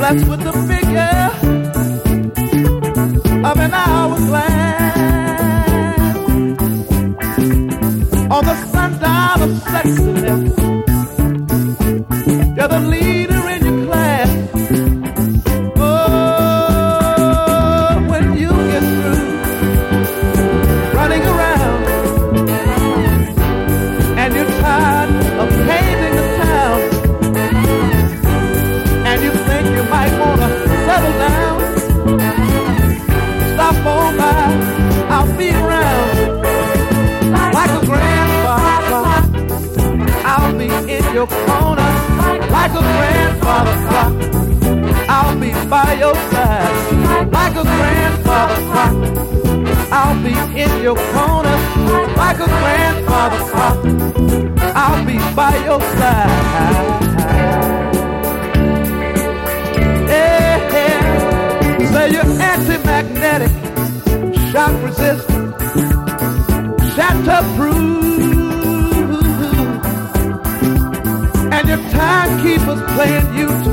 blessed with the fear. Be in your corner like a grandfather clock. I'll be by your side. Yeah, yeah. Say you're anti-magnetic, shock resistant, shatterproof, and your timekeeper's playing you.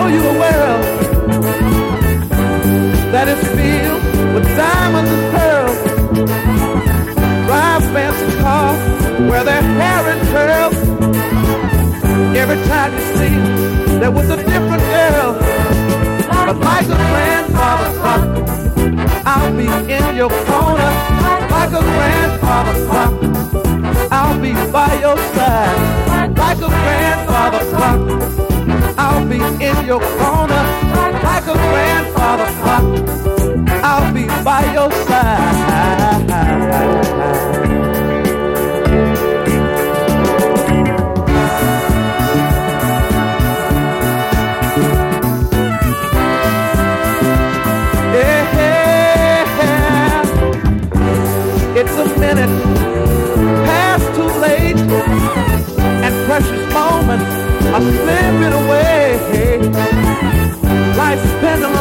know you a world that is filled with diamonds and pearls. Drive fancy cars, wear their hair in curls. Every time you see them, there was a different girl. But like a grandfather clock, I'll be in your corner. Like a grandfather clock, I'll be by your side. Like a grandfather clock be in your corner like a grandfather clock. I'll be by your side. It's a minute past too late, and precious moments are slipping away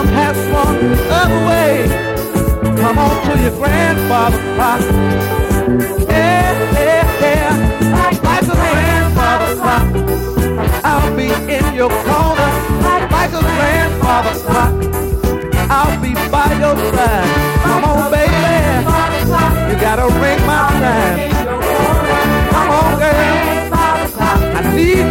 mama passed other way. Come on to your grandfather's clock. Yeah, yeah, yeah. Like, like a grandfather's clock. I'll be in your corner. Like a grandfather's clock. I'll be by your side. Come on, baby. You gotta ring my time. Come on, girl. I need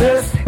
S-U-C-C-E-S-S,